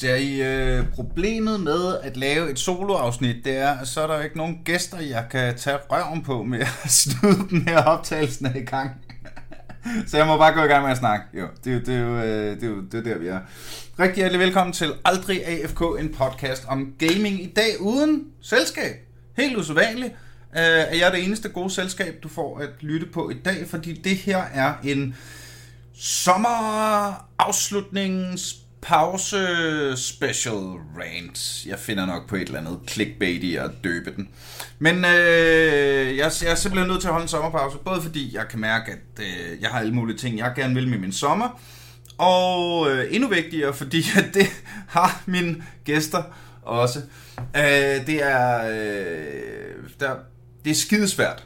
Ser I øh, problemet med at lave et soloafsnit, det er, at så er der ikke nogen gæster, jeg kan tage røven på med at snyde den her optagelsen af i gang. så jeg må bare gå i gang med at snakke. Jo, det, det, det, øh, det, det er der, vi er. Rigtig hjertelig velkommen til Aldrig AFK, en podcast om gaming i dag uden selskab. Helt usædvanligt øh, er jeg det eneste gode selskab, du får at lytte på i dag, fordi det her er en sommerafslutnings pause special rant. Jeg finder nok på et eller andet clickbait i at døbe den. Men øh, jeg, jeg er simpelthen nødt til at holde en sommerpause, både fordi jeg kan mærke, at øh, jeg har alle mulige ting, jeg gerne vil med min sommer, og øh, endnu vigtigere, fordi at det har mine gæster også. Øh, det er øh, der, det er skidesvært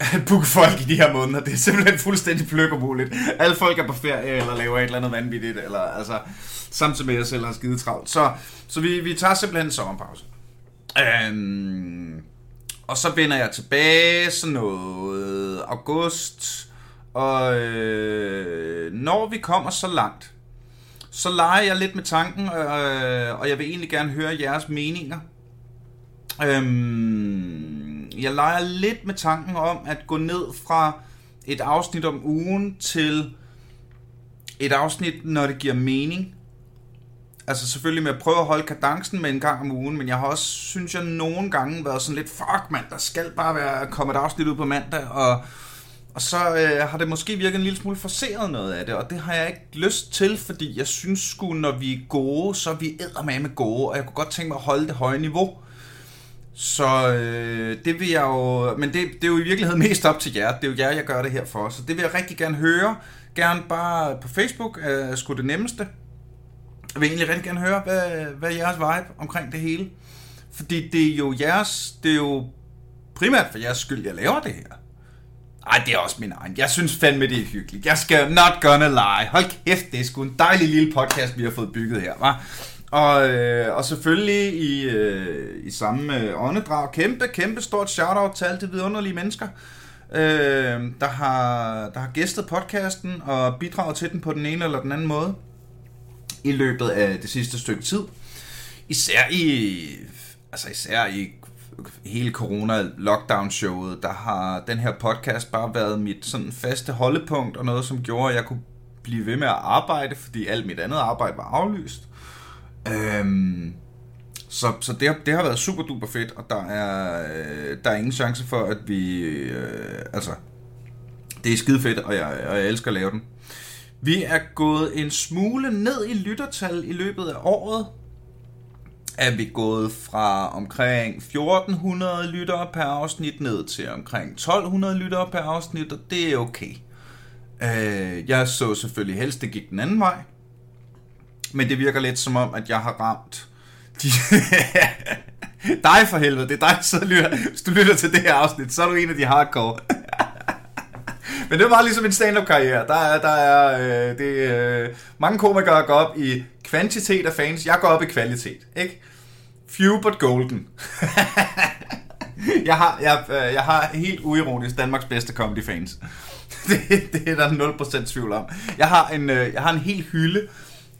at booke folk i de her måneder. Det er simpelthen fuldstændig pløkkermuligt. Alle folk er på ferie, eller laver et eller andet vanvittigt, eller altså, samtidig med, at jeg selv har skide travlt. Så, så vi, vi tager simpelthen en sommerpause. Øhm, og så vender jeg tilbage sådan noget august, og øh, når vi kommer så langt, så leger jeg lidt med tanken, øh, og jeg vil egentlig gerne høre jeres meninger. Øhm, jeg leger lidt med tanken om at gå ned fra et afsnit om ugen til et afsnit, når det giver mening. Altså selvfølgelig med at prøve at holde kadencen med en gang om ugen, men jeg har også, synes jeg, nogle gange været sådan lidt, fuck mand, der skal bare være kommet et afsnit ud på mandag, og, og så øh, har det måske virket en lille smule forseret noget af det, og det har jeg ikke lyst til, fordi jeg synes sgu, når vi er gode, så er vi med gode, og jeg kunne godt tænke mig at holde det høje niveau. Så øh, det vil jeg jo... Men det, det er jo i virkeligheden mest op til jer. Det er jo jer, jeg gør det her for. Så det vil jeg rigtig gerne høre. Gerne bare på Facebook er sgu det nemmeste. Jeg vil egentlig rigtig gerne høre, hvad, hvad er jeres vibe omkring det hele. Fordi det er jo jeres... Det er jo primært for jeres skyld, jeg laver det her. Ej, det er også min egen. Jeg synes fandme, det er hyggeligt. Jeg skal not gonna lie. Hold kæft, det er sgu en dejlig lille podcast, vi har fået bygget her, var. Og, øh, og selvfølgelig i, øh, i samme øh, åndedrag, kæmpe, kæmpe stort shout-out til alle de vidunderlige mennesker, øh, der, har, der har gæstet podcasten og bidraget til den på den ene eller den anden måde i løbet af det sidste stykke tid. Især i, altså især i hele corona-lockdown-showet, der har den her podcast bare været mit sådan faste holdepunkt, og noget, som gjorde, at jeg kunne blive ved med at arbejde, fordi alt mit andet arbejde var aflyst. Øhm, så så det, det har været super duper fedt, og der er, øh, der er ingen chance for, at vi... Øh, altså, det er skide fedt, og jeg, og jeg elsker at lave den. Vi er gået en smule ned i lyttertal i løbet af året. Er vi gået fra omkring 1400 lyttere per afsnit ned til omkring 1200 lyttere per afsnit, og det er okay. Øh, jeg så selvfølgelig helst, det gik den anden vej. Men det virker lidt som om, at jeg har ramt de... dig for helvede, det er dig, der lytter. Hvis du lytter til det her afsnit, så er du en af de hardcore. Men det var ligesom en stand-up karriere. Der er, der er øh, det, øh, mange komikere går op i kvantitet af fans. Jeg går op i kvalitet, ikke? Few but golden. jeg, har, jeg, øh, jeg har helt uironisk Danmarks bedste comedy fans. det, det er der 0% tvivl om. Jeg har en, øh, jeg har en hel hylde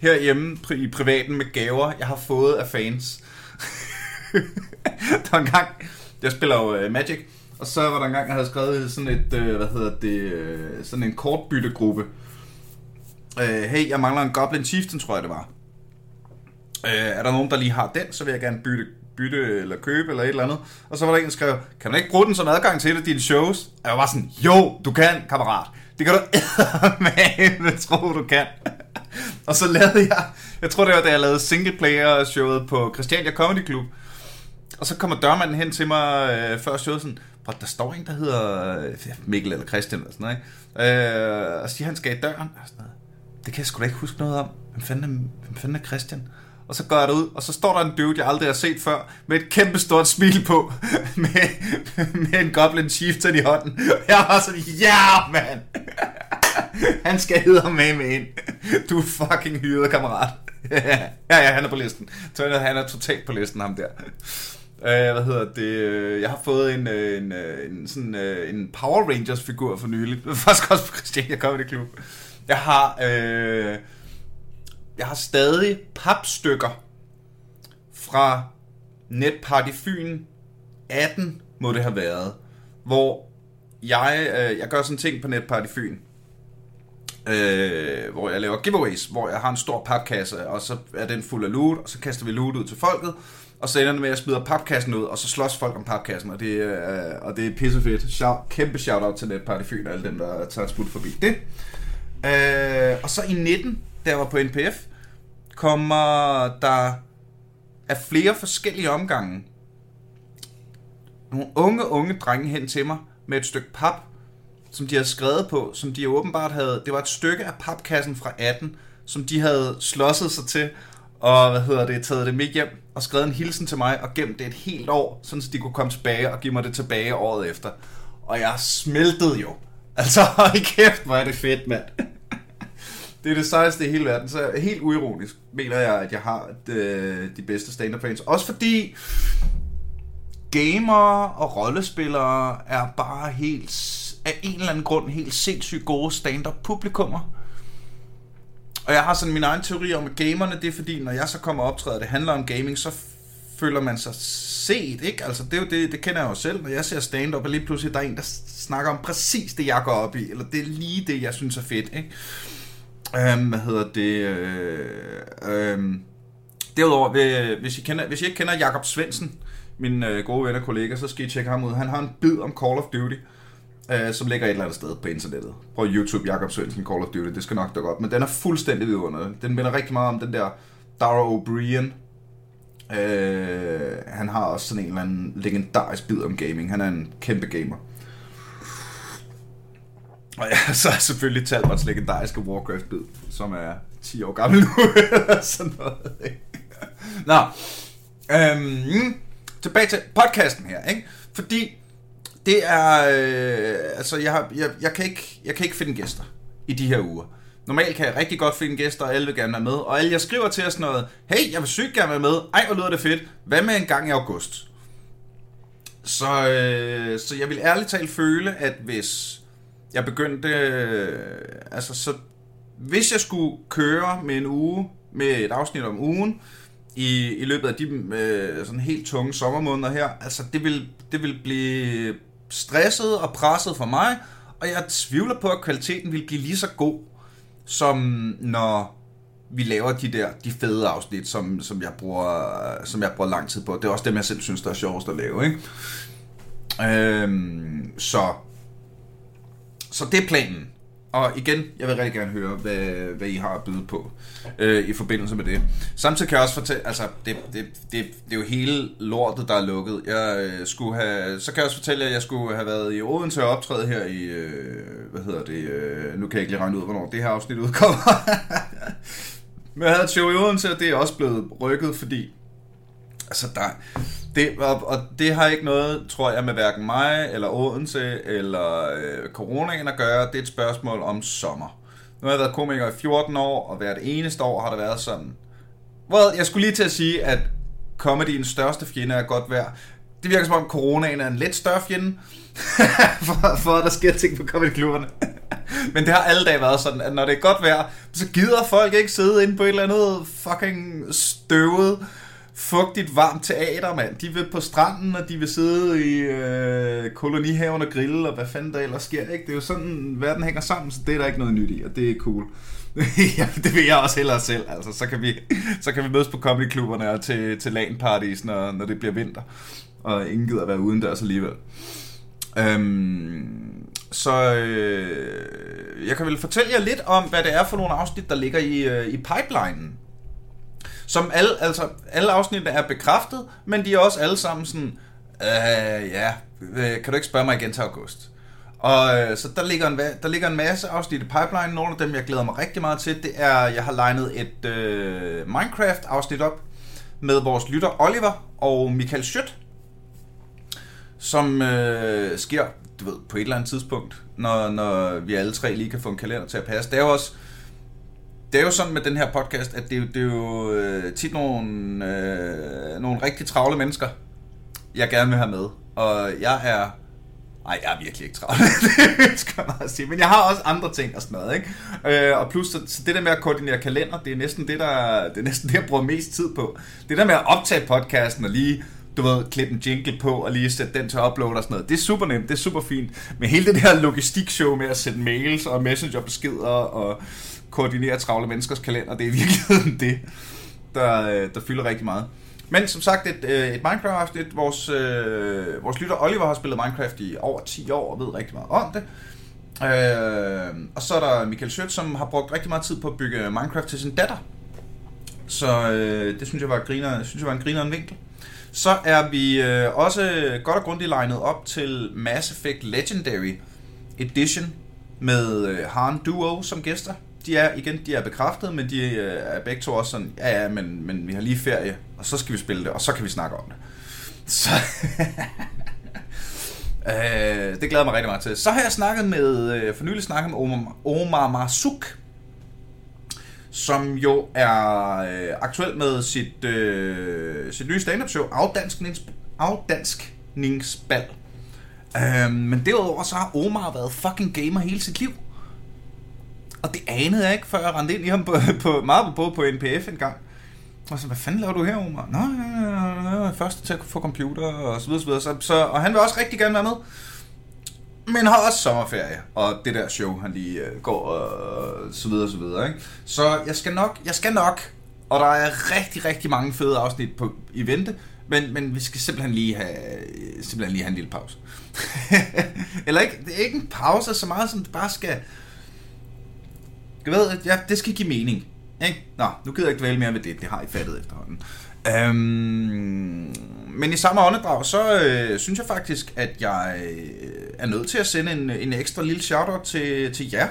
herhjemme i privaten med gaver, jeg har fået af fans. der var en gang, jeg spiller jo uh, Magic, og så var der en gang, jeg havde skrevet sådan et, uh, hvad hedder det, uh, sådan en kortbyttegruppe. Uh, hey, jeg mangler en Goblin Chieftain, tror jeg det var. Uh, er der nogen, der lige har den, så vil jeg gerne bytte, bytte eller købe eller et eller andet. Og så var der en, der skrev, kan man ikke bruge den som adgang til det, dine shows? Og jeg var sådan, jo, du kan, kammerat. Det kan du med tro, du kan og så lavede jeg, jeg tror det var da jeg lavede singleplayer showet på Christiania Comedy Club. Og så kommer dørmanden hen til mig øh, før showet sådan, for der står en, der hedder øh, Mikkel eller Christian eller sådan noget, ikke? Øh, og siger, han skal i døren. Og sådan noget. Det kan jeg sgu da ikke huske noget om. Hvem fanden er, hvem fanden er Christian? Og så går jeg derud, og så står der en dude, jeg aldrig har set før, med et kæmpe stort smil på, med, med en Goblin Chieftain i hånden. Jeg var sådan, ja, yeah, mand! han skal hedder med med ind. Du er fucking hyret, kammerat. ja, ja, han er på listen. Så han er totalt på listen, ham der. Uh, hvad hedder det? Øh, jeg har fået en, øh, en, en, sådan, en Power Rangers figur for nylig. Faktisk også på Christiania Comedy Club. Jeg har... Øh, jeg har stadig papstykker fra Netparty Fyn 18, må det have været, hvor jeg, øh, jeg gør sådan en ting på Netparty Fyn, øh, hvor jeg laver giveaways, hvor jeg har en stor papkasse, og så er den fuld af loot, og så kaster vi loot ud til folket, og så ender det med, at jeg smider papkassen ud, og så slås folk om papkassen, og det, øh, og det er pissefedt. Shout, kæmpe shout-out til Netparty Fyn og alle dem, der tager et smut forbi det. Øh, og så i 19, der var på NPF, kommer der af flere forskellige omgange nogle unge, unge drenge hen til mig med et stykke pap, som de havde skrevet på, som de åbenbart havde... Det var et stykke af papkassen fra 18, som de havde slåsset sig til, og hvad hedder det, taget det med hjem og skrevet en hilsen til mig og gemt det et helt år, sådan så de kunne komme tilbage og give mig det tilbage året efter. Og jeg smeltede jo. Altså, hold kæft, hvor er det fedt, mand. Det er det sejeste i hele verden, så helt uironisk mener jeg, at jeg har de, øh, de bedste stand-up fans. Også fordi gamer og rollespillere er bare helt af en eller anden grund helt sindssygt gode stand-up publikummer. Og jeg har sådan min egen teori om, at gamerne, det er fordi, når jeg så kommer og optræder, det handler om gaming, så føler man sig set, ikke? Altså, det, er jo det, det kender jeg jo selv, når jeg ser stand-up, og lige pludselig der er en, der snakker om præcis det, jeg går op i, eller det er lige det, jeg synes er fedt, ikke? Øhm, hvad hedder det? Øh, øh, derudover, hvis I, kender, hvis I ikke kender Jakob Svensen, min øh, gode ven og kollega, så skal I tjekke ham ud. Han har en bid om Call of Duty, øh, Øh, som ligger et eller andet sted på internettet. Prøv YouTube, Jakob Sørensen, Call of Duty, det skal nok dukke op. Men den er fuldstændig vidunderlig. Den minder rigtig meget om den der Dara O'Brien. Øh, han har også sådan en eller anden legendarisk bid om gaming. Han er en kæmpe gamer. Og ja, så er selvfølgelig Talbots legendariske Warcraft-bid, som er 10 år gammel nu, eller sådan noget. Nå, øhm, tilbage til podcasten her, ikke? Fordi det er, øh, altså jeg, har, jeg, jeg, kan ikke, jeg kan ikke finde gæster i de her uger. Normalt kan jeg rigtig godt finde gæster, og alle vil gerne være med. Og alle jeg skriver til os noget, hey, jeg vil sygt gerne være med. Ej, hvor lyder det fedt. Hvad med en gang i august? Så, øh, så jeg vil ærligt talt føle, at hvis jeg begyndte, øh, altså så, hvis jeg skulle køre med en uge, med et afsnit om ugen, i, i løbet af de øh, sådan helt tunge sommermåneder her, altså det vil, det vil blive stresset og presset for mig, og jeg tvivler på, at kvaliteten vil blive lige så god, som når vi laver de der de fede afsnit, som, som, jeg bruger, som jeg bruger lang tid på. Det er også dem, jeg selv synes, der er sjovest at lave. Ikke? Øhm, så, så det er planen. Og igen, jeg vil rigtig gerne høre, hvad, hvad I har at byde på øh, i forbindelse med det. Samtidig kan jeg også fortælle, altså det, det, det, det er jo hele lortet, der er lukket. Jeg øh, skulle have, så kan jeg også fortælle, at jeg skulle have været i Odense og optræde her i, øh, hvad hedder det, øh, nu kan jeg ikke lige regne ud, hvornår det her afsnit udkommer. Men jeg havde et show i Odense, og det er også blevet rykket, fordi altså der, det, og, og det har ikke noget, tror jeg, med hverken mig, eller Odense, eller øh, coronaen at gøre. Det er et spørgsmål om sommer. Nu har jeg været komiker i 14 år, og hvert eneste år har det været sådan. Well, jeg skulle lige til at sige, at comedyens største fjende er godt vejr. Det virker som om coronaen er en lidt større fjende, for, for at der sker ting på comedyklubberne. Men det har alle dage været sådan, at når det er godt vejr, så gider folk ikke sidde inde på et eller andet fucking støvet fugtigt, varmt teater, mand. De vil på stranden, og de vil sidde i øh, kolonihaven og grille, og hvad fanden der ellers sker, ikke? Det er jo sådan, verden hænger sammen, så det er der ikke noget nyt i, og det er cool. ja, det vil jeg også hellere selv, altså. Så kan vi, så kan vi mødes på comedyklubberne og til, til LAN-parties, når, når det bliver vinter. Og ingen gider at være udendørs alligevel. Øhm, så øh, jeg kan vel fortælle jer lidt om, hvad det er for nogle afsnit, der ligger i, øh, i pipelinen som alle, altså, alle afsnittene er bekræftet, men de er også alle sammen sådan, øh, ja, øh, kan du ikke spørge mig igen til august? Og øh, så der ligger, en, der ligger en masse afsnit i pipeline. Nogle af dem, jeg glæder mig rigtig meget til, det er, jeg har legnet et øh, Minecraft-afsnit op med vores lytter Oliver og Michael Schødt, som øh, sker du ved, på et eller andet tidspunkt, når, når vi alle tre lige kan få en kalender til at passe. Det er jo også det er jo sådan med den her podcast, at det, det er jo øh, tit nogle, øh, nogle rigtig travle mennesker, jeg gerne vil have med. Og jeg er Nej, jeg er virkelig ikke travl, det skal man sige. Men jeg har også andre ting og sådan noget, ikke? Øh, og plus, så, så det der med at koordinere kalender, det er næsten det, der, det er næsten det, jeg bruger mest tid på. Det der med at optage podcasten og lige du ved, klippe en jingle på og lige sætte den til upload og sådan noget. Det er super nemt, det er super fint. Men hele det der logistikshow med at sende mails og messengerbeskeder og koordinere travle menneskers kalender, det er virkelig det, der, øh, der fylder rigtig meget. Men som sagt, et, øh, et Minecraft-afsnit. Vores, øh, vores lytter Oliver har spillet Minecraft i over 10 år og ved rigtig meget om det. Øh, og så er der Michael Schødt, som har brugt rigtig meget tid på at bygge Minecraft til sin datter. Så øh, det synes jeg var, griner, synes jeg var en griner en vinkel. Så er vi øh, også godt og grundigt legnet op til Mass Effect Legendary Edition med øh, Han Duo som gæster de er, igen, de er bekræftet, men de øh, er begge to også sådan, ja, ja, men, men vi har lige ferie, og så skal vi spille det, og så kan vi snakke om det. Så... øh, det glæder mig rigtig meget til. Så har jeg snakket med, øh, for nylig snakket med Omar, Omar som jo er øh, aktuel med sit, øh, sit nye stand-up show, Afdansknings, Afdanskningsbal. Øh, men derudover så har Omar været fucking gamer hele sit liv. Og det anede jeg ikke, før jeg rendte ind i ham på, på, meget på, på NPF en gang. Og så, hvad fanden laver du her, Omar? Nå, jeg er først til at få computer, og så videre, så videre. Så, så, og han vil også rigtig gerne være med. Men har også sommerferie, og det der show, han lige øh, går, og så videre, så videre. Ikke? Så jeg skal nok, jeg skal nok, og der er rigtig, rigtig mange fede afsnit på, i vente, men, men vi skal simpelthen lige have, simpelthen lige have en lille pause. Eller ikke, det er ikke en pause så meget, som det bare skal jeg ved, ja, det skal give mening. Ikke? Nå, nu gider jeg ikke dvæle mere ved det. Det har I fattet efterhånden. Øhm, men i samme åndedrag, så øh, synes jeg faktisk, at jeg øh, er nødt til at sende en, en ekstra lille shoutout til, til jer,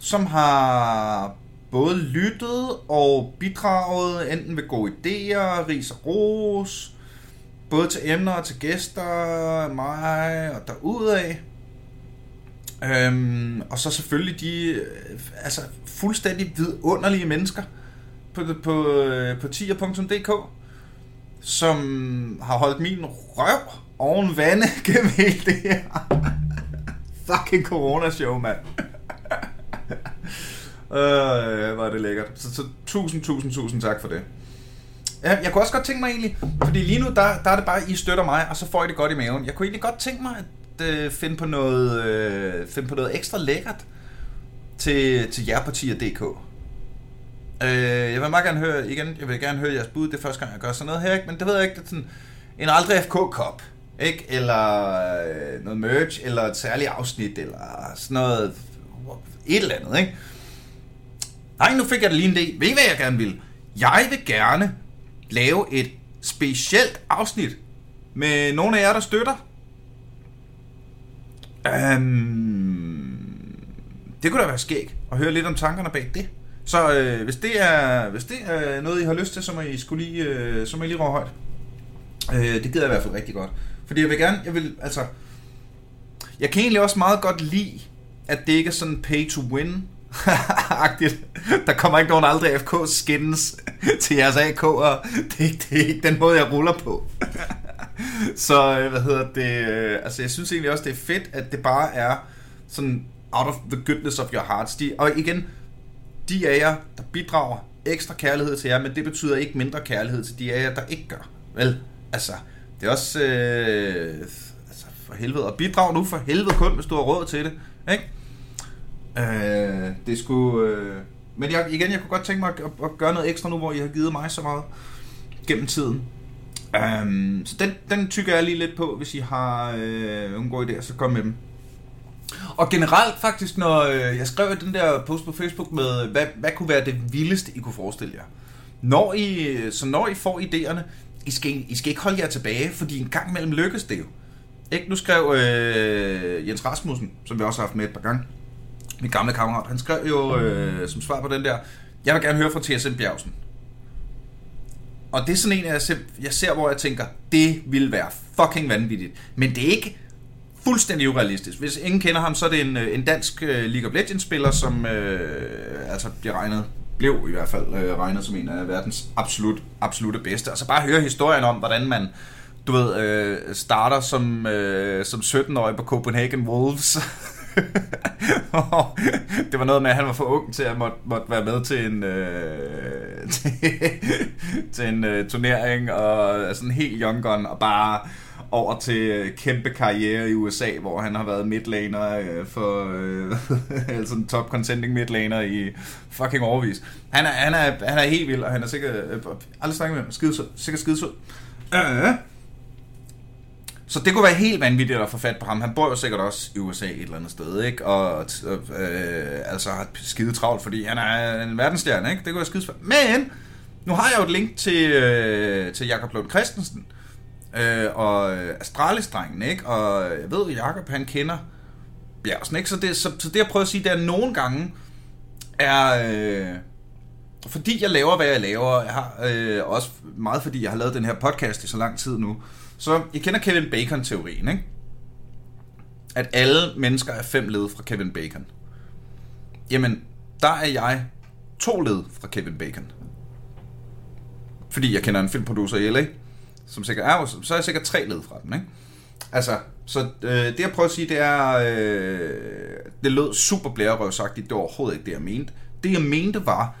som har både lyttet og bidraget enten ved gode idéer, ris og ros, både til emner og til gæster, mig og derudaf. Øhm, og så selvfølgelig de øh, altså fuldstændig vidunderlige mennesker på, på, øh, på tier.dk, som har holdt min røv oven vande gennem hele det her fucking corona-show, mand. øh, var det lækkert. Så, så tusind, tusind, tusind tak for det. Ja, jeg kunne også godt tænke mig egentlig, fordi lige nu, der, der er det bare, I støtter mig, og så får I det godt i maven. Jeg kunne egentlig godt tænke mig, at øh, finde, på noget, øh, finde på noget ekstra lækkert til, til jerpartier.dk. Øh, jeg vil meget gerne høre, igen, jeg vil gerne høre jeres bud, det er første gang, jeg gør sådan noget her, ikke? men det ved jeg ikke, det er sådan en aldrig FK-kop, ikke? Eller øh, noget merch, eller et særligt afsnit, eller sådan noget, et eller andet, ikke? Nej, nu fik jeg da lige en idé. Ved I, hvad jeg gerne vil? Jeg vil gerne lave et specielt afsnit med nogle af jer, der støtter Um, det kunne da være skæg at høre lidt om tankerne bag det. Så øh, hvis, det er, hvis det er noget, I har lyst til, så må I, skulle lige, øh, så må I lige råbe højt. Øh, det gider jeg i hvert fald rigtig godt. Fordi jeg vil gerne, jeg vil, altså... Jeg kan egentlig også meget godt lide, at det ikke er sådan pay to win agtigt. Der kommer ikke nogen aldrig FK skins til jeres AK'er. Det er, ikke, det er ikke den måde, jeg ruller på så øh, hvad hedder det? Øh, altså jeg synes egentlig også, det er fedt, at det bare er sådan out of the goodness of your hearts. De, og igen, de af jer, der bidrager ekstra kærlighed til jer, men det betyder ikke mindre kærlighed til de af jer, der ikke gør. Vel, altså, det er også... Øh, altså, for helvede. Og bidrag nu for helvede kun, hvis du har råd til det. Ikke? Øh, det skulle... Øh, men jeg, igen, jeg kunne godt tænke mig at, at gøre noget ekstra nu, hvor I har givet mig så meget gennem tiden. Um, så den, den tykker jeg lige lidt på, hvis I har øh, nogle gode idéer, så kom med dem. Og generelt faktisk, når øh, jeg skrev den der post på Facebook med, hvad, hvad kunne være det vildeste, I kunne forestille jer? Når I, så når I får idéerne, I skal, I skal ikke holde jer tilbage, fordi en gang imellem lykkes det jo. Ikke? Nu skrev øh, Jens Rasmussen, som vi også har haft med et par gange, min gamle kammerat, han skrev jo øh, som svar på den der, jeg vil gerne høre fra TSM Bjergsen. Og det er sådan en, jeg ser, jeg ser, hvor jeg tænker, det vil være fucking vanvittigt. Men det er ikke fuldstændig urealistisk. Hvis ingen kender ham, så er det en, øh, en dansk øh, League of Legends-spiller, som øh, altså bliver regnet, blev i hvert fald øh, regnet som en af verdens absolut, absolutte bedste. Og så bare høre historien om, hvordan man du ved, øh, starter som, øh, som 17-årig på Copenhagen Wolves. det var noget med, at han var for ung til at måtte, måtte være med til en, øh, til, til en øh, turnering, og sådan helt young gun, og bare over til kæmpe karriere i USA, hvor han har været midlaner øh, for øh, altså en top contending midlaner i fucking overvis. Han er, han er, han er helt vild, og han er sikkert, øh, aldrig snakket med ham, skidesød, sikkert skidesød. Øh. Så det kunne være helt vanvittigt at få fat på ham. Han bor jo sikkert også i USA et eller andet sted, ikke? Og øh, altså har skide travlt, fordi han er en verdensstjerne, ikke? Det kunne være skide svært. Men nu har jeg jo et link til, øh, til Jakob Lund Christensen øh, og Astralis-drengen, ikke? Og jeg ved, at Jakob han kender Bjergsen, ikke? Så det, så, så det jeg prøver at sige, det er nogle gange er... Øh, fordi jeg laver, hvad jeg laver, jeg har øh, også meget fordi jeg har lavet den her podcast i så lang tid nu, så I kender Kevin Bacon-teorien, ikke? At alle mennesker er fem led fra Kevin Bacon. Jamen, der er jeg to led fra Kevin Bacon. Fordi jeg kender en filmproducer i LA, som sikkert er, så er jeg sikkert tre led fra den, ikke? Altså, så øh, det jeg prøver at sige, det er, øh, det lød super blærerøvsagtigt, det var overhovedet ikke det, jeg mente. Det jeg mente var,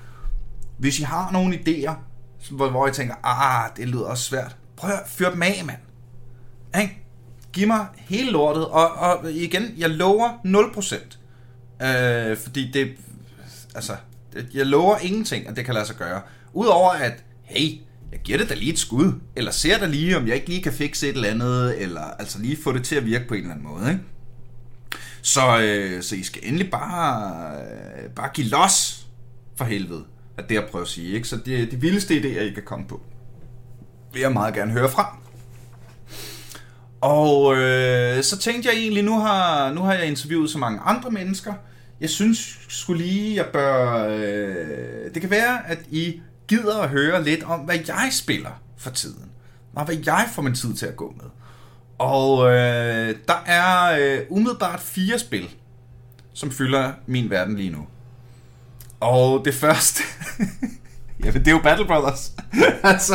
hvis I har nogle idéer, hvor, hvor jeg tænker, ah, det lyder også svært, prøv at fyr dem af, mand. Ikke? Giv mig hele lortet, og, og igen, jeg lover 0%. Øh, fordi det, altså, jeg lover ingenting, at det kan lade sig gøre. Udover at, hey, jeg giver det da lige et skud, eller ser da lige, om jeg ikke lige kan fikse et eller andet, eller altså lige få det til at virke på en eller anden måde, ikke? Så, øh, så I skal endelig bare, øh, bare give los for helvede, at det jeg prøver at sige, ikke? Så det er de vildeste idéer, I kan komme på. Vil jeg meget gerne høre fra. Og øh, så tænkte jeg egentlig, nu har, nu har jeg interviewet så mange andre mennesker. Jeg synes skulle lige, jeg bør... Øh, det kan være, at I gider at høre lidt om, hvad jeg spiller for tiden. Og hvad jeg får min tid til at gå med. Og øh, der er øh, umiddelbart fire spil, som fylder min verden lige nu. Og det første... ja, det er jo Battle Brothers. altså,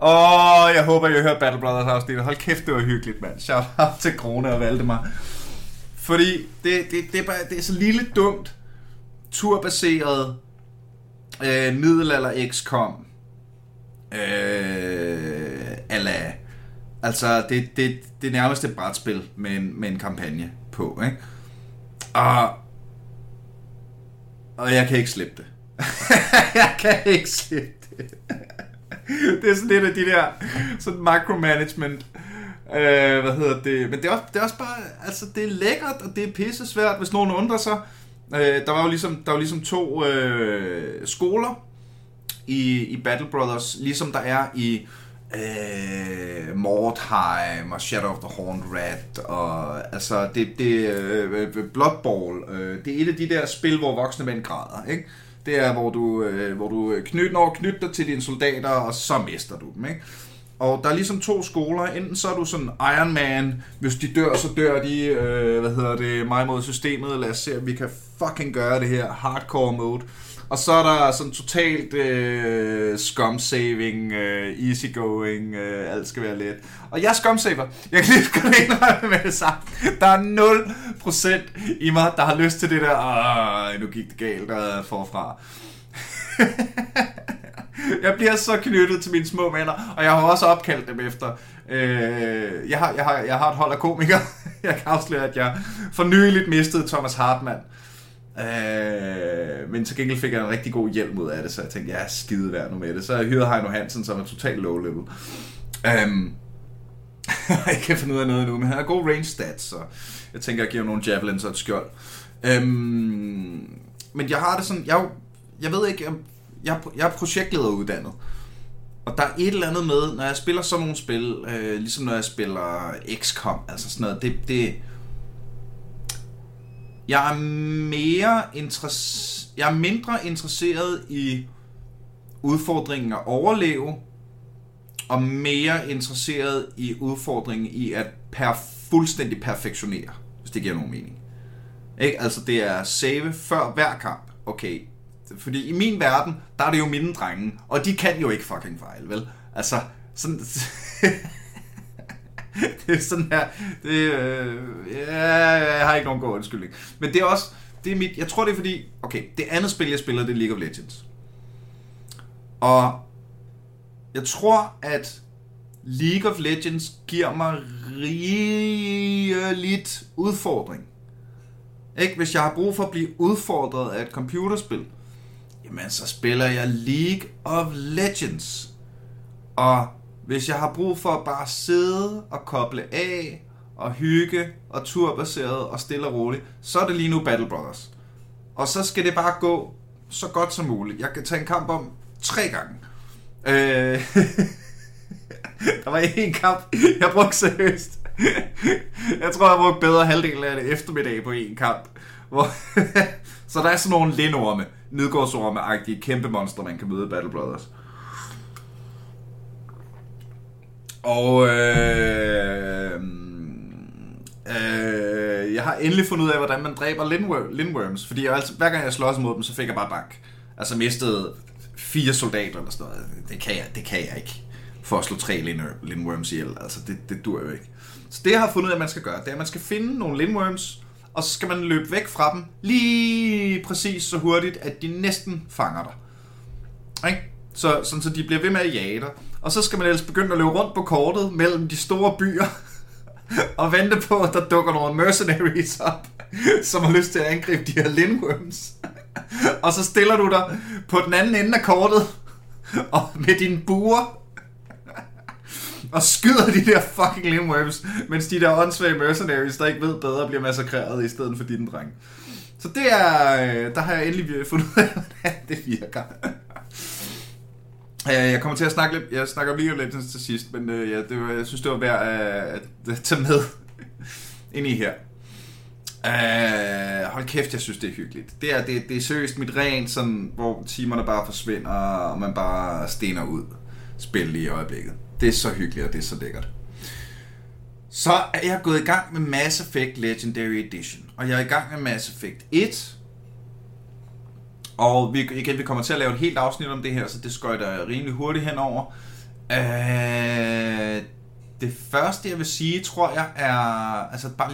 Åh, jeg håber, I har hørt Battle Brothers afsnit. Hold kæft, det var hyggeligt, mand. Shout out til Krone og Valdemar. Fordi det, det, det, er bare, det er så lille dumt, turbaseret, øh, middelalder XCOM, øh, ala, altså det, det, det er nærmest et brætspil med en, med en kampagne på, ikke? Og, og jeg kan ikke slippe det. jeg kan ikke slippe det. er sådan lidt af de der sådan micromanagement. Øh, hvad hedder det? Men det er, også, det er også bare, altså det er lækkert, og det er pisse svært, hvis nogen undrer sig. Øh, der var jo ligesom, der var ligesom to øh, skoler i, i Battle Brothers, ligesom der er i øh, Mordheim og Shadow of the Horned Rat og altså det, det øh, øh Blood Bowl, øh, det er et af de der spil, hvor voksne mænd græder, ikke? Det er, hvor du, øh, hvor du øh, knyt, når knytter dig til dine soldater, og så mister du dem, ikke? Og der er ligesom to skoler. Enten så er du sådan Iron Man, hvis de dør, så dør de, øh, hvad hedder det, mig mod systemet. Lad os se, om vi kan fucking gøre det her hardcore mode. Og så er der sådan totalt øh, scum saving, øh, easy going, øh, alt skal være let. Og jeg er scum saver. Jeg kan lige gå ind med det samme. Der er 0% i mig, der har lyst til det der, Åh, nu gik det galt der forfra. jeg bliver så knyttet til mine små venner, og jeg har også opkaldt dem efter. Øh, jeg, har, jeg, har, jeg har et hold af komikere. jeg kan afsløre, at jeg for nyligt mistede Thomas Hartmann. Øh, men til gengæld fik jeg en rigtig god hjælp ud af det, så jeg tænkte, jeg er skide værd nu med det. Så jeg hyrede Heino Hansen, som er totalt low level. Øhm, jeg kan finde ud af noget nu, men han har gode range stats, så jeg tænker, jeg giver nogle javelins og et skjold. Øhm, men jeg har det sådan, jeg, jeg ved ikke, jeg, jeg, jeg er projektlederuddannet. Og der er et eller andet med, når jeg spiller sådan nogle spil, øh, ligesom når jeg spiller XCOM, altså sådan noget, det, det, jeg er mere interess- jeg er mindre interesseret i udfordringen at overleve, og mere interesseret i udfordringen i at per fuldstændig perfektionere, hvis det giver nogen mening. Ikke? Altså det er save før hver kamp. Okay, fordi i min verden, der er det jo mine drenge, og de kan jo ikke fucking fejle, vel? Altså, sådan... det er sådan her, det, øh, ja, jeg har ikke nogen god undskyldning. Men det er også, det er mit, jeg tror det er fordi, okay, det andet spil, jeg spiller, det er League of Legends. Og jeg tror, at League of Legends giver mig rigeligt udfordring. Ikke? Hvis jeg har brug for at blive udfordret af et computerspil, jamen så spiller jeg League of Legends. Og hvis jeg har brug for at bare sidde og koble af og hygge og turbaseret og stille og roligt, så er det lige nu Battle Brothers. Og så skal det bare gå så godt som muligt. Jeg kan tage en kamp om tre gange. Øh, der var en kamp, jeg brugte seriøst. jeg tror, jeg brugte bedre halvdelen af det eftermiddag på en kamp. Hvor så der er sådan nogle lindorme, nedgårdsorme-agtige kæmpe monster, man kan møde i Battle Brothers. Og øh, øh, jeg har endelig fundet ud af, hvordan man dræber lindworms. Fordi jeg, altså, hver gang jeg slås mod dem, så fik jeg bare bank. Altså mistede fire soldater eller sådan noget. Det kan jeg, det kan jeg ikke. For at slå tre lindworms ihjel. Altså det, det dur jo ikke. Så det jeg har fundet ud af, at man skal gøre, det er, at man skal finde nogle lindworms, og så skal man løbe væk fra dem lige præcis så hurtigt, at de næsten fanger dig. Ikke? Så, sådan, så de bliver ved med at jage dig. Og så skal man ellers begynde at løbe rundt på kortet mellem de store byer, og vente på, at der dukker nogle mercenaries op, som har lyst til at angribe de her lindworms. og så stiller du dig på den anden ende af kortet, og med din buer, og skyder de der fucking lindworms, mens de der åndssvage mercenaries, der ikke ved bedre, bliver massakreret i stedet for din dreng. Så det er, øh, der har jeg endelig fundet ud af, hvordan det virker. Jeg kommer til at snakke lidt, jeg snakker om lidt til sidst, men øh, ja, det var, jeg synes, det var værd at, at tage med ind i her. Uh, hold kæft, jeg synes, det er hyggeligt. Det er, det, det er seriøst mit rent, sådan, hvor timerne bare forsvinder, og man bare stener ud spil i øjeblikket. Det er så hyggeligt, og det er så lækkert. Så er jeg gået i gang med Mass Effect Legendary Edition, og jeg er i gang med Mass Effect 1, og vi, igen, vi kommer til at lave et helt afsnit om det her, så det skøjter rimelig hurtigt henover. Øh, det første, jeg vil sige, tror jeg, er... Altså, bare...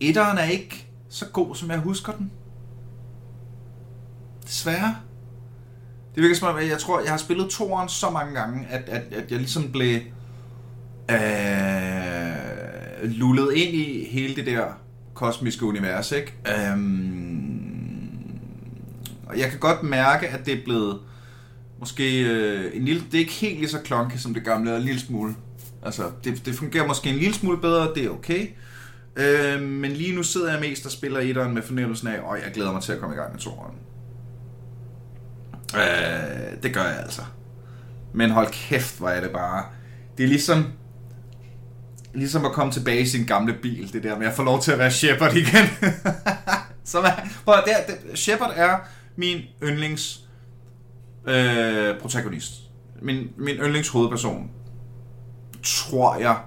Etteren er ikke så god, som jeg husker den. Desværre. Det virker som om, jeg tror, jeg har spillet toeren så mange gange, at, at, at jeg ligesom blev øh, lullet ind i hele det der kosmiske univers, ikke? Øh, og jeg kan godt mærke, at det er blevet måske øh, en lille, det er ikke helt lige så klonke som det gamle, og en lille smule. Altså, det, det fungerer måske en lille smule bedre, det er okay. Øh, men lige nu sidder jeg mest og spiller etteren med fornemmelsen af, og jeg glæder mig til at komme i gang med toeren. Øh, det gør jeg altså. Men hold kæft, hvor er det bare... Det er ligesom... Ligesom at komme tilbage i sin gamle bil, det der med at få lov til at være Shepard igen. Som er, prøv, det, det, Shepard er min yndlings øh, protagonist. Min, min yndlings hovedperson. Tror jeg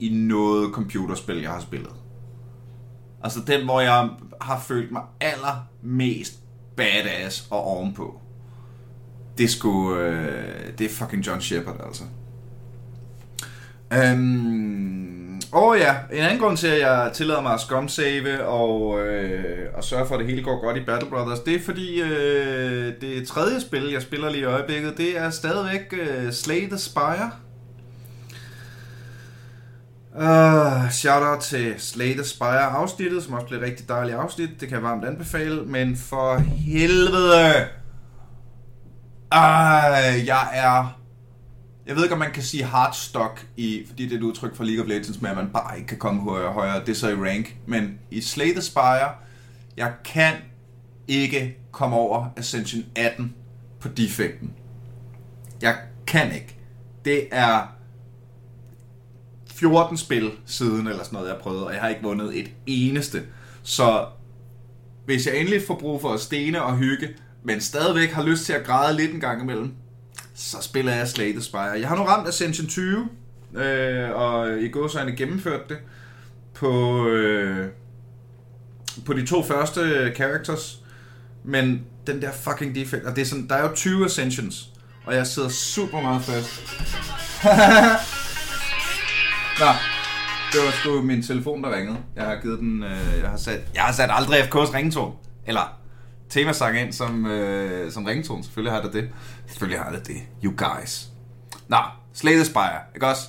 i noget computerspil, jeg har spillet. Altså den, hvor jeg har følt mig allermest badass og ovenpå. Det er sgu... Øh, det er fucking John Shepard, altså. Øhm, Åh oh, ja, en anden grund til, at jeg tillader mig at scumsave og, øh, og sørge for, at det hele går godt i Battle Brothers, det er fordi øh, det tredje spil, jeg spiller lige i øjeblikket, det er stadigvæk øh, Slay the Spire. Ah, uh, shout out til Slay the Spire afsnittet, som også blev et rigtig dejligt afsnit. Det kan jeg varmt anbefale, men for helvede! Uh, jeg er jeg ved ikke, om man kan sige hardstock, i, fordi det er et udtryk for League of Legends, med at man bare ikke kan komme højere højere. Det er så i rank. Men i Slay the Spire, jeg kan ikke komme over Ascension 18 på defekten. Jeg kan ikke. Det er 14 spil siden, eller sådan noget, jeg har prøvet, og jeg har ikke vundet et eneste. Så hvis jeg endelig får brug for at stene og hygge, men stadigvæk har lyst til at græde lidt en gang imellem, så spiller jeg Slay the Spire. Jeg har nu ramt Ascension 20, øh, og i går så har gennemført det på, øh, på de to første characters. Men den der fucking defect, og det er sådan, der er jo 20 ascensions, og jeg sidder super meget fast. Nå, det var sgu min telefon, der ringede. Jeg har givet den, øh, jeg har sat, jeg har sat aldrig FK's ringetone. Eller temasang ind som, øh, som ringetone. Selvfølgelig har det det. Selvfølgelig har det det. You guys. Nå, Slay the Spire, ikke også?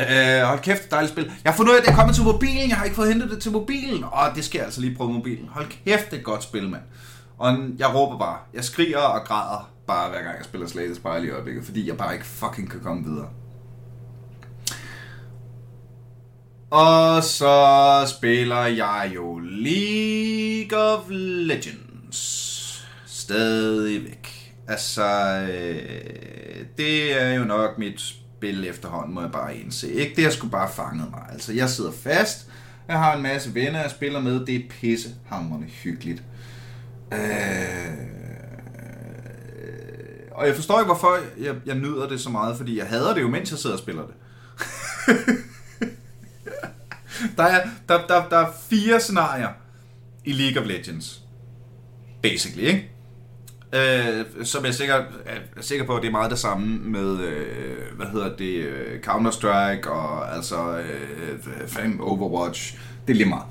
Øh, hold kæft, dejligt spil. Jeg har fundet ud af, at det er kommet til mobilen. Jeg har ikke fået hentet det til mobilen. Og det skal jeg altså lige prøve mobilen. Hold kæft, det er et godt spil, mand. Og jeg råber bare. Jeg skriger og græder bare hver gang jeg spiller Slay the Spire i øjeblikket. Fordi jeg bare ikke fucking kan komme videre. Og så spiller jeg jo League of Legends. Stadigvæk. Altså, øh, det er jo nok mit spil efterhånden, må jeg bare indse. Ikke? Det har sgu bare fanget mig. Altså, jeg sidder fast. Jeg har en masse venner, jeg spiller med. Det er pissehammerende hyggeligt. Øh, og jeg forstår ikke, hvorfor jeg, jeg nyder det så meget, fordi jeg hader det jo, mens jeg sidder og spiller det. der, er, der, der, der er fire scenarier i League of Legends. Basically, ikke? Øh, som jeg sikker, er sikker på, at det er meget det samme med, øh, hvad hedder det, øh, Counter-Strike og altså øh, Overwatch. Det er lige meget.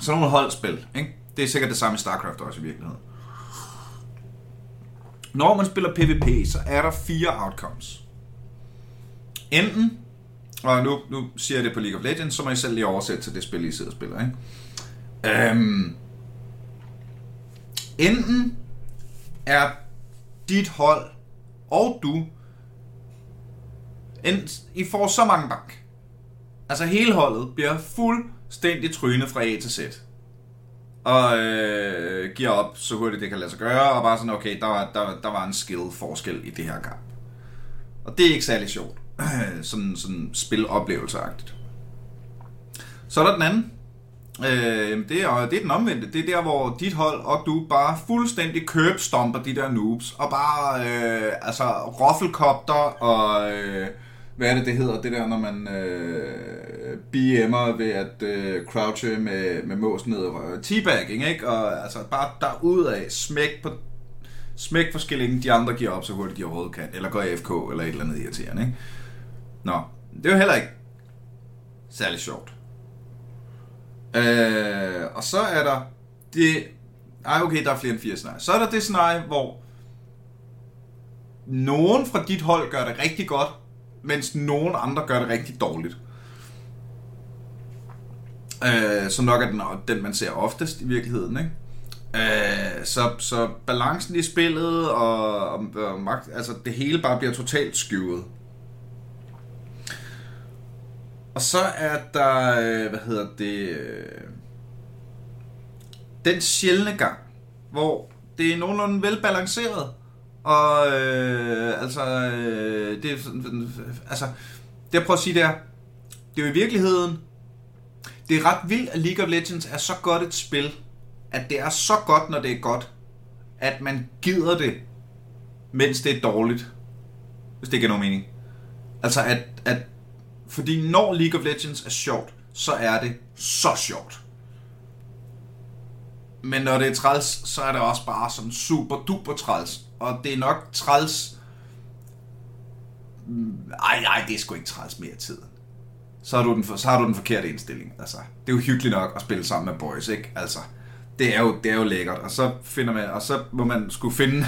Sådan nogle holdspil, ikke? Det er sikkert det samme i StarCraft også i virkeligheden. Når man spiller PvP, så er der fire outcomes. Enten, og nu, nu siger jeg det på League of Legends, så må I selv lige oversætte til det spil, I sidder og spiller, ikke? Øhm, enten er dit hold og du, en, I får så mange bank. Altså hele holdet bliver fuldstændig trynet fra A til Z. Og øh, giver op så hurtigt det kan lade sig gøre, og bare sådan, okay, der var, der, der var en skill forskel i det her kamp. Og det er ikke særlig sjovt. sådan, sådan spiloplevelseagtigt. Så er der den anden, Øh, det, er, det er den omvendte. Det er der, hvor dit hold og du bare fuldstændig købstomper de der noobs, og bare, øh, altså, roffelkopter og... Øh, hvad er det, det hedder, det der, når man øh, BM'er ved at øh, crouche med, med mås ned og teabagging, ikke? Og altså bare derud af, smæk på smæk for skillingen, de andre giver op så hurtigt de overhovedet kan, eller går AFK, eller et eller andet irriterende, ikke? Nå, det er jo heller ikke særlig sjovt. Øh, og så er der det... Ej, okay, der er flere end fire scenarier. Så er der det scenarie, hvor nogen fra dit hold gør det rigtig godt, mens nogen andre gør det rigtig dårligt. Øh, så nok er den, den, man ser oftest i virkeligheden, ikke? Øh, så, så balancen i spillet og, og, og magt, altså det hele bare bliver totalt skyvet. Og så er der, øh, hvad hedder det, øh, den sjældne gang, hvor det er nogenlunde velbalanceret. Og øh, altså, øh, det er sådan, altså, det jeg prøver at sige, det er, det er jo i virkeligheden, det er ret vildt, at League of Legends er så godt et spil, at det er så godt, når det er godt, at man gider det, mens det er dårligt. Hvis det giver nogen mening. Altså, at, at fordi når League of Legends er sjovt, så er det så sjovt. Men når det er træls, så er det også bare sådan super duper træls. Og det er nok træls... Ej, ej, det er sgu ikke træls mere tid. Så har, du den, så har du den forkerte indstilling. Altså, det er jo hyggeligt nok at spille sammen med boys, ikke? Altså, det er jo, det er jo lækkert. Og så finder man, og så må man skulle finde...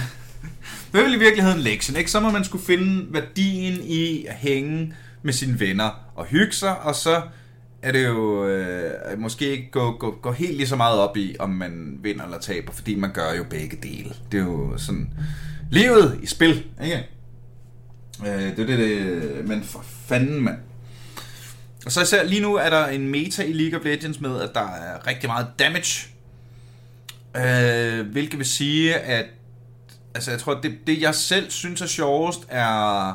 det er vel i virkeligheden lektion, ikke? Så må man skulle finde værdien i at hænge med sine venner og hygge sig, og så er det jo øh, måske ikke gå, gå, gå helt lige så meget op i, om man vinder eller taber, fordi man gør jo begge dele. Det er jo sådan livet i spil, ikke? Øh, det er det, det, men for fanden, mand. Og så især lige nu er der en meta i League of Legends med, at der er rigtig meget damage. Øh, hvilket vil sige, at altså jeg tror, det, det jeg selv synes er sjovest, er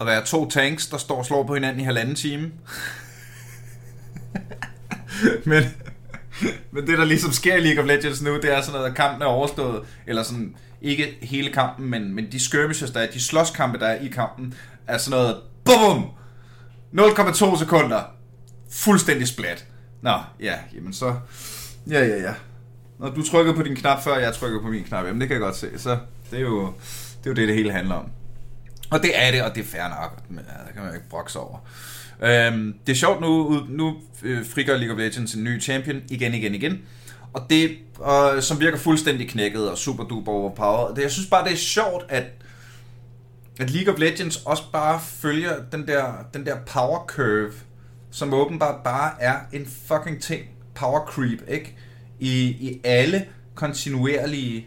at være to tanks, der står og slår på hinanden i halvanden time. men, men det, der ligesom sker i League of Legends nu, det er sådan noget, at kampen er overstået, eller sådan, ikke hele kampen, men, men de skirmishes, der er, de slåskampe, der er i kampen, er sådan noget, bum, 0,2 sekunder. Fuldstændig splat. Nå, ja, jamen så... Ja, ja, ja. Når du trykker på din knap, før jeg trykker på min knap, jamen det kan jeg godt se. Så det er jo det, er jo det, det hele handler om. Og det er det, og det er fair nok. Men, ja, det kan man jo ikke brokse over. Øhm, det er sjovt nu, nu øh, frigør League of Legends en ny champion igen, igen, igen. Og det, og, som virker fuldstændig knækket og super duper overpowered. Det, jeg synes bare, det er sjovt, at, at League of Legends også bare følger den der, den der power curve, som åbenbart bare er en fucking ting. Power creep, ikke? I, i alle kontinuerlige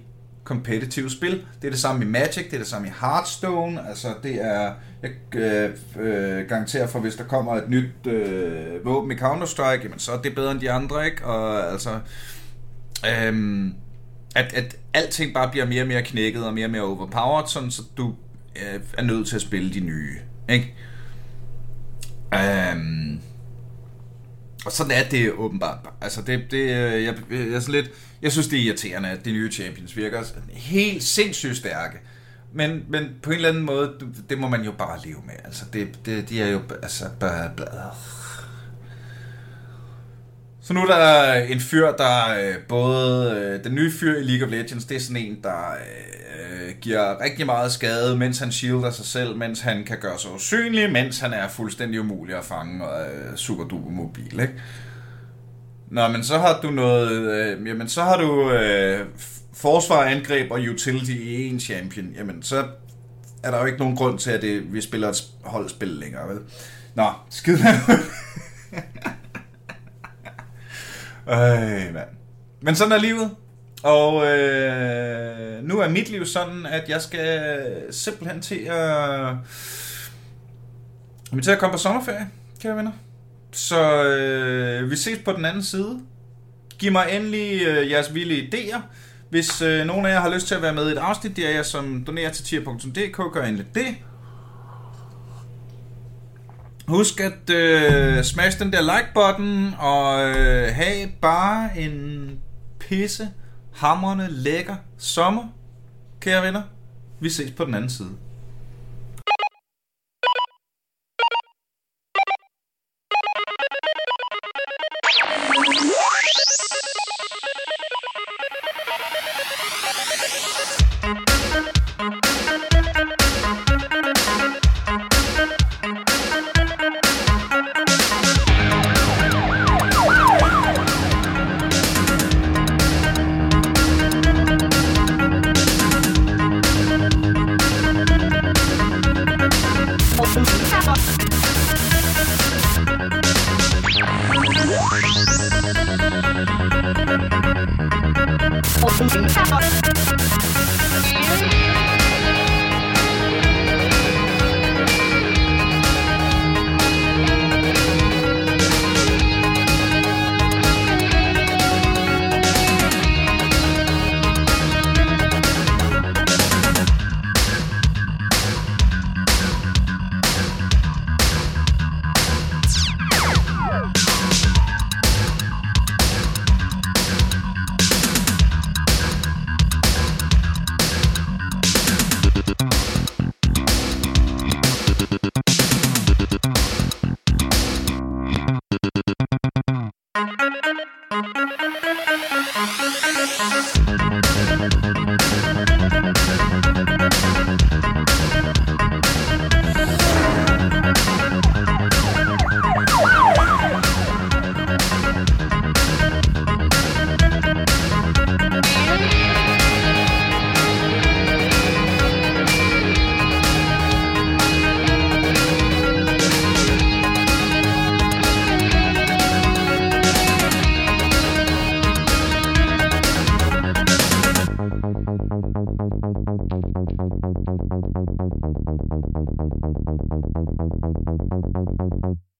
competitive spil. Det er det samme i Magic, det er det samme i Hearthstone, altså det er, jeg øh, øh, garanterer for, hvis der kommer et nyt øh, våben i Counter-Strike, jamen så er det bedre end de andre, ikke? Og altså, øhm, at, at alting bare bliver mere og mere knækket og mere og mere overpowered, sådan så du øh, er nødt til at spille de nye, ikke? Øhm, og sådan er det åbenbart. Altså, det, det øh, jeg, jeg, jeg, er sådan lidt, jeg synes, det er irriterende, at de nye champions virker helt sindssygt stærke. Men, men på en eller anden måde, det må man jo bare leve med. Altså, det, det, de er jo altså, bare... Så nu er der en fyr, der øh, både... Øh, den nye fyr i League of Legends, det er sådan en, der øh, øh, giver rigtig meget skade, mens han shielder sig selv, mens han kan gøre sig usynlig, mens han er fuldstændig umulig at fange og er super duper mobil, ikke? Nå, men så har du noget... Øh, jamen, så har du øh, forsvar, angreb og utility i en champion. Jamen, så er der jo ikke nogen grund til, at det, vi spiller et holdspil længere, vel? Nå, skid Øj, mand. Men sådan er livet. Og øh, nu er mit liv sådan, at jeg skal simpelthen til at... Vi til at komme på sommerferie, kære venner. Så øh, vi ses på den anden side. Giv mig endelig øh, jeres vilde idéer. Hvis øh, nogen af jer har lyst til at være med i et afsnit, det er jeg som donerer til tier.dk, gør endelig det. Husk at øh, smash den der like-button, og øh, have bare en pisse, hammerne lækker sommer, kære venner. Vi ses på den anden side.